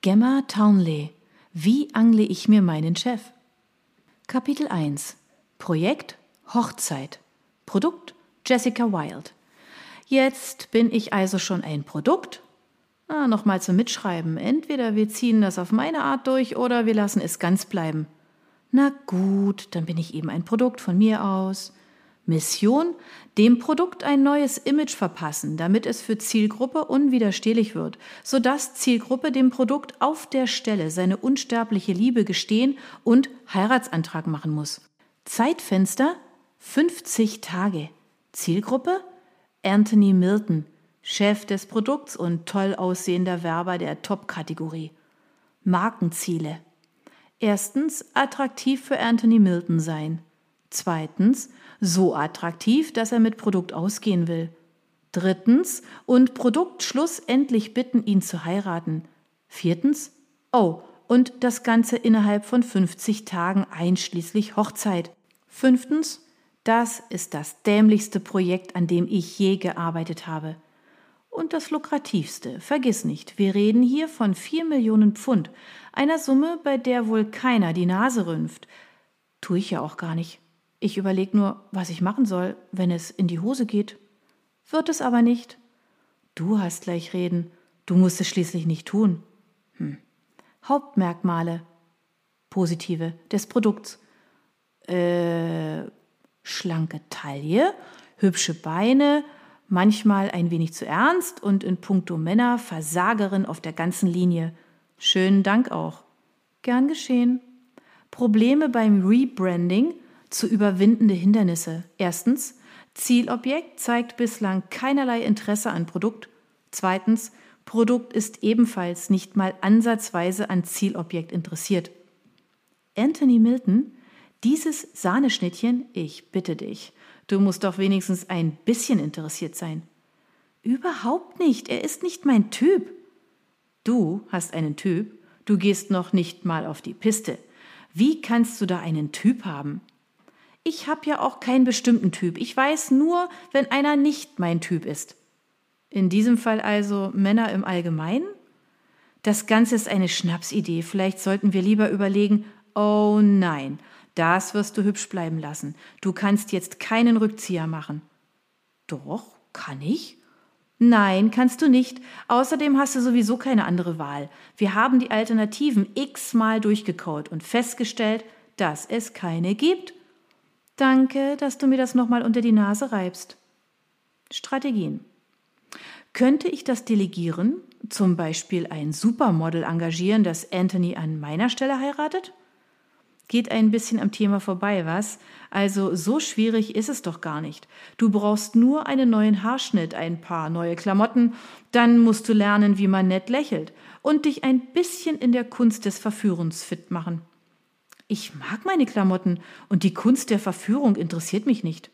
Gemma Townley. Wie angle ich mir meinen Chef? Kapitel 1. Projekt Hochzeit. Produkt Jessica Wild. Jetzt bin ich also schon ein Produkt? Ah, Nochmal zum Mitschreiben. Entweder wir ziehen das auf meine Art durch oder wir lassen es ganz bleiben. Na gut, dann bin ich eben ein Produkt von mir aus. Mission, dem Produkt ein neues Image verpassen, damit es für Zielgruppe unwiderstehlich wird, sodass Zielgruppe dem Produkt auf der Stelle seine unsterbliche Liebe gestehen und Heiratsantrag machen muss. Zeitfenster 50 Tage. Zielgruppe Anthony Milton, Chef des Produkts und toll aussehender Werber der Top-Kategorie. Markenziele. Erstens attraktiv für Anthony Milton sein. Zweitens so attraktiv, dass er mit Produkt ausgehen will. Drittens und Produkt schlussendlich bitten, ihn zu heiraten. Viertens oh, und das Ganze innerhalb von 50 Tagen einschließlich Hochzeit. Fünftens das ist das dämlichste Projekt, an dem ich je gearbeitet habe. Und das lukrativste. Vergiss nicht, wir reden hier von vier Millionen Pfund, einer Summe, bei der wohl keiner die Nase rümpft. Tue ich ja auch gar nicht. Ich überlege nur, was ich machen soll, wenn es in die Hose geht. Wird es aber nicht. Du hast gleich reden. Du musst es schließlich nicht tun. Hm. Hauptmerkmale. Positive des Produkts. Äh, schlanke Taille, hübsche Beine, manchmal ein wenig zu ernst und in puncto Männer Versagerin auf der ganzen Linie. Schönen Dank auch. Gern geschehen. Probleme beim Rebranding zu überwindende Hindernisse. Erstens, Zielobjekt zeigt bislang keinerlei Interesse an Produkt. Zweitens, Produkt ist ebenfalls nicht mal ansatzweise an Zielobjekt interessiert. Anthony Milton dieses Sahneschnittchen, ich bitte dich, du musst doch wenigstens ein bisschen interessiert sein. Überhaupt nicht, er ist nicht mein Typ. Du hast einen Typ, du gehst noch nicht mal auf die Piste. Wie kannst du da einen Typ haben? Ich habe ja auch keinen bestimmten Typ. Ich weiß nur, wenn einer nicht mein Typ ist. In diesem Fall also Männer im Allgemeinen? Das Ganze ist eine Schnapsidee. Vielleicht sollten wir lieber überlegen, oh nein, das wirst du hübsch bleiben lassen. Du kannst jetzt keinen Rückzieher machen. Doch, kann ich? Nein, kannst du nicht. Außerdem hast du sowieso keine andere Wahl. Wir haben die Alternativen x-mal durchgekaut und festgestellt, dass es keine gibt. Danke, dass du mir das nochmal unter die Nase reibst. Strategien. Könnte ich das delegieren? Zum Beispiel ein Supermodel engagieren, das Anthony an meiner Stelle heiratet? geht ein bisschen am Thema vorbei, was? Also so schwierig ist es doch gar nicht. Du brauchst nur einen neuen Haarschnitt, ein paar neue Klamotten, dann musst du lernen, wie man nett lächelt und dich ein bisschen in der Kunst des Verführens fit machen. Ich mag meine Klamotten und die Kunst der Verführung interessiert mich nicht.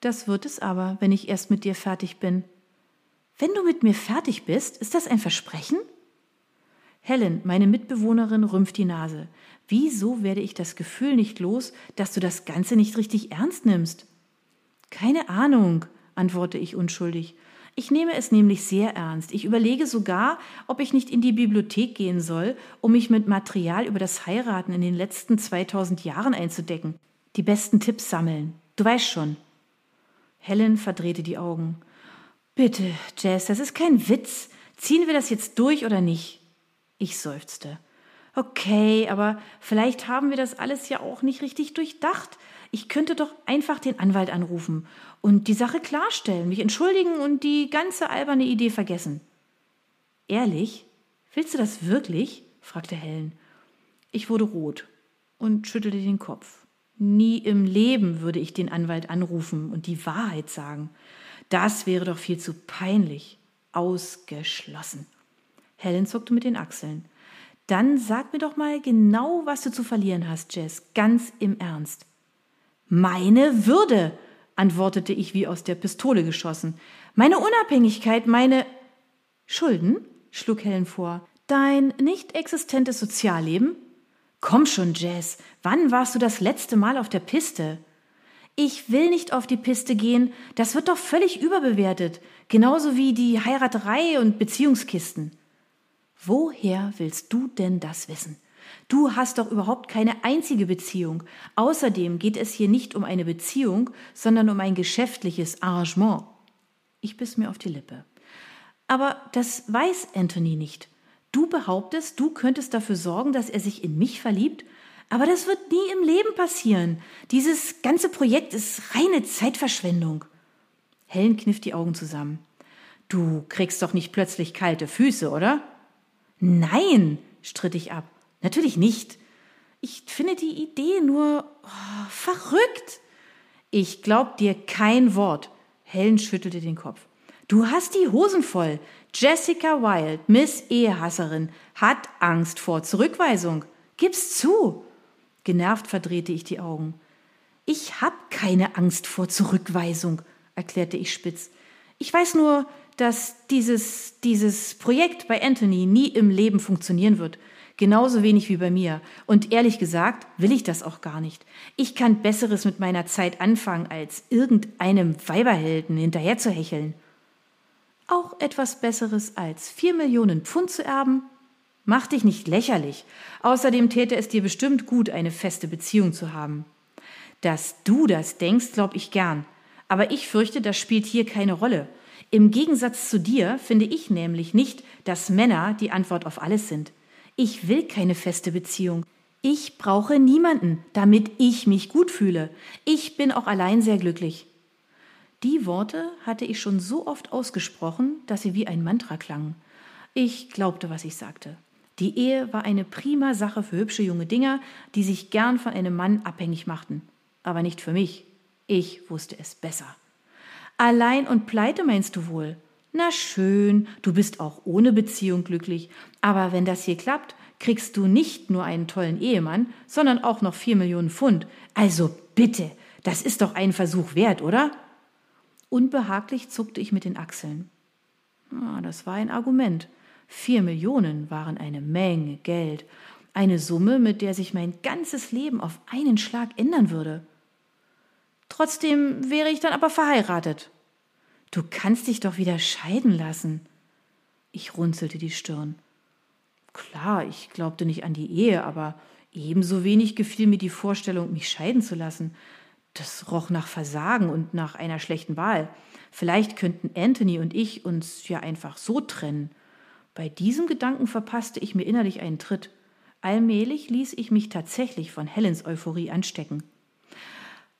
Das wird es aber, wenn ich erst mit dir fertig bin. Wenn du mit mir fertig bist, ist das ein Versprechen? Helen, meine Mitbewohnerin, rümpft die Nase. Wieso werde ich das Gefühl nicht los, dass du das Ganze nicht richtig ernst nimmst? Keine Ahnung, antworte ich unschuldig. Ich nehme es nämlich sehr ernst. Ich überlege sogar, ob ich nicht in die Bibliothek gehen soll, um mich mit Material über das Heiraten in den letzten 2000 Jahren einzudecken. Die besten Tipps sammeln. Du weißt schon. Helen verdrehte die Augen. Bitte, Jess, das ist kein Witz. Ziehen wir das jetzt durch oder nicht? Ich seufzte. Okay, aber vielleicht haben wir das alles ja auch nicht richtig durchdacht. Ich könnte doch einfach den Anwalt anrufen und die Sache klarstellen, mich entschuldigen und die ganze alberne Idee vergessen. Ehrlich? Willst du das wirklich? fragte Helen. Ich wurde rot und schüttelte den Kopf. Nie im Leben würde ich den Anwalt anrufen und die Wahrheit sagen. Das wäre doch viel zu peinlich. Ausgeschlossen. Helen zuckte mit den Achseln. Dann sag mir doch mal genau, was du zu verlieren hast, Jess, ganz im Ernst. Meine Würde, antwortete ich wie aus der Pistole geschossen. Meine Unabhängigkeit, meine Schulden, schlug Helen vor. Dein nicht existentes Sozialleben? Komm schon, Jess, wann warst du das letzte Mal auf der Piste? Ich will nicht auf die Piste gehen, das wird doch völlig überbewertet, genauso wie die Heiraterei und Beziehungskisten. Woher willst du denn das wissen? Du hast doch überhaupt keine einzige Beziehung. Außerdem geht es hier nicht um eine Beziehung, sondern um ein geschäftliches Arrangement. Ich biss mir auf die Lippe. Aber das weiß Anthony nicht. Du behauptest, du könntest dafür sorgen, dass er sich in mich verliebt? Aber das wird nie im Leben passieren. Dieses ganze Projekt ist reine Zeitverschwendung. Helen kniff die Augen zusammen. Du kriegst doch nicht plötzlich kalte Füße, oder? Nein, stritt ich ab. Natürlich nicht. Ich finde die Idee nur oh, verrückt. Ich glaub dir kein Wort. Helen schüttelte den Kopf. Du hast die Hosen voll. Jessica Wild, Miss Ehehasserin, hat Angst vor Zurückweisung. Gib's zu. Genervt verdrehte ich die Augen. Ich hab keine Angst vor Zurückweisung, erklärte ich spitz. Ich weiß nur, dass dieses, dieses Projekt bei Anthony nie im Leben funktionieren wird. Genauso wenig wie bei mir. Und ehrlich gesagt will ich das auch gar nicht. Ich kann Besseres mit meiner Zeit anfangen, als irgendeinem Weiberhelden hinterher zu hecheln. Auch etwas Besseres als vier Millionen Pfund zu erben? Mach dich nicht lächerlich. Außerdem täte es dir bestimmt gut, eine feste Beziehung zu haben. Dass du das denkst, glaub ich gern. Aber ich fürchte, das spielt hier keine Rolle. Im Gegensatz zu dir finde ich nämlich nicht, dass Männer die Antwort auf alles sind. Ich will keine feste Beziehung. Ich brauche niemanden, damit ich mich gut fühle. Ich bin auch allein sehr glücklich. Die Worte hatte ich schon so oft ausgesprochen, dass sie wie ein Mantra klangen. Ich glaubte, was ich sagte. Die Ehe war eine prima Sache für hübsche junge Dinger, die sich gern von einem Mann abhängig machten. Aber nicht für mich. Ich wusste es besser. Allein und pleite meinst du wohl? Na schön, du bist auch ohne Beziehung glücklich, aber wenn das hier klappt, kriegst du nicht nur einen tollen Ehemann, sondern auch noch vier Millionen Pfund. Also bitte, das ist doch einen Versuch wert, oder? Unbehaglich zuckte ich mit den Achseln. Ah, das war ein Argument. Vier Millionen waren eine Menge Geld, eine Summe, mit der sich mein ganzes Leben auf einen Schlag ändern würde. Trotzdem wäre ich dann aber verheiratet. Du kannst dich doch wieder scheiden lassen. Ich runzelte die Stirn. Klar, ich glaubte nicht an die Ehe, aber ebenso wenig gefiel mir die Vorstellung, mich scheiden zu lassen. Das roch nach Versagen und nach einer schlechten Wahl. Vielleicht könnten Anthony und ich uns ja einfach so trennen. Bei diesem Gedanken verpasste ich mir innerlich einen Tritt. Allmählich ließ ich mich tatsächlich von Helens Euphorie anstecken.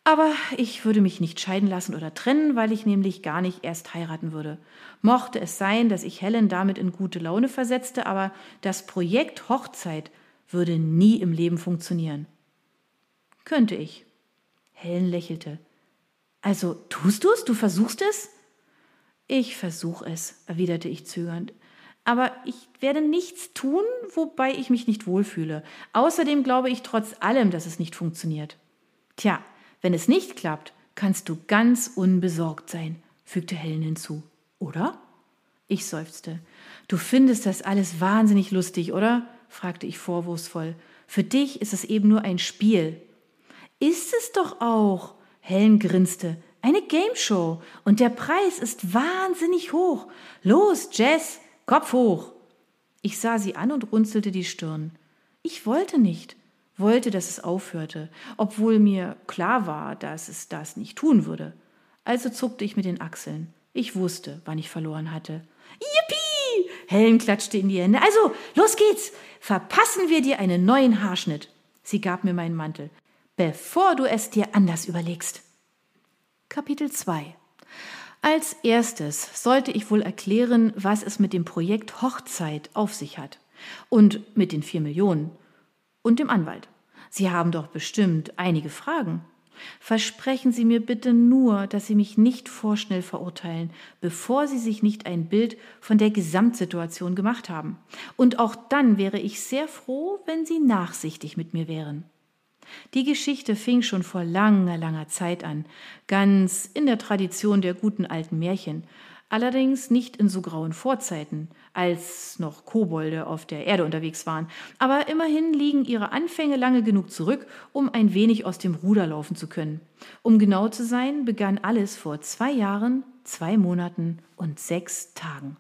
Aber ich würde mich nicht scheiden lassen oder trennen, weil ich nämlich gar nicht erst heiraten würde. Mochte es sein, dass ich Helen damit in gute Laune versetzte, aber das Projekt Hochzeit würde nie im Leben funktionieren. Könnte ich. Helen lächelte. Also tust du's? Du versuchst es? Ich versuch es, erwiderte ich zögernd. Aber ich werde nichts tun, wobei ich mich nicht wohlfühle. Außerdem glaube ich trotz allem, dass es nicht funktioniert. Tja, wenn es nicht klappt, kannst du ganz unbesorgt sein, fügte Helen hinzu. Oder? Ich seufzte. Du findest das alles wahnsinnig lustig, oder? fragte ich vorwurfsvoll. Für dich ist es eben nur ein Spiel. Ist es doch auch. Helen grinste. Eine Gameshow. Und der Preis ist wahnsinnig hoch. Los, Jess, Kopf hoch. Ich sah sie an und runzelte die Stirn. Ich wollte nicht wollte, dass es aufhörte, obwohl mir klar war, dass es das nicht tun würde. Also zuckte ich mit den Achseln. Ich wusste, wann ich verloren hatte. Yippie! Helen klatschte in die Hände. Also, los geht's! Verpassen wir dir einen neuen Haarschnitt. Sie gab mir meinen Mantel. Bevor du es dir anders überlegst. Kapitel 2 Als erstes sollte ich wohl erklären, was es mit dem Projekt Hochzeit auf sich hat. Und mit den vier Millionen und dem Anwalt. Sie haben doch bestimmt einige Fragen. Versprechen Sie mir bitte nur, dass Sie mich nicht vorschnell verurteilen, bevor Sie sich nicht ein Bild von der Gesamtsituation gemacht haben. Und auch dann wäre ich sehr froh, wenn Sie nachsichtig mit mir wären. Die Geschichte fing schon vor langer, langer Zeit an, ganz in der Tradition der guten alten Märchen, allerdings nicht in so grauen Vorzeiten, als noch Kobolde auf der Erde unterwegs waren. Aber immerhin liegen ihre Anfänge lange genug zurück, um ein wenig aus dem Ruder laufen zu können. Um genau zu sein, begann alles vor zwei Jahren, zwei Monaten und sechs Tagen.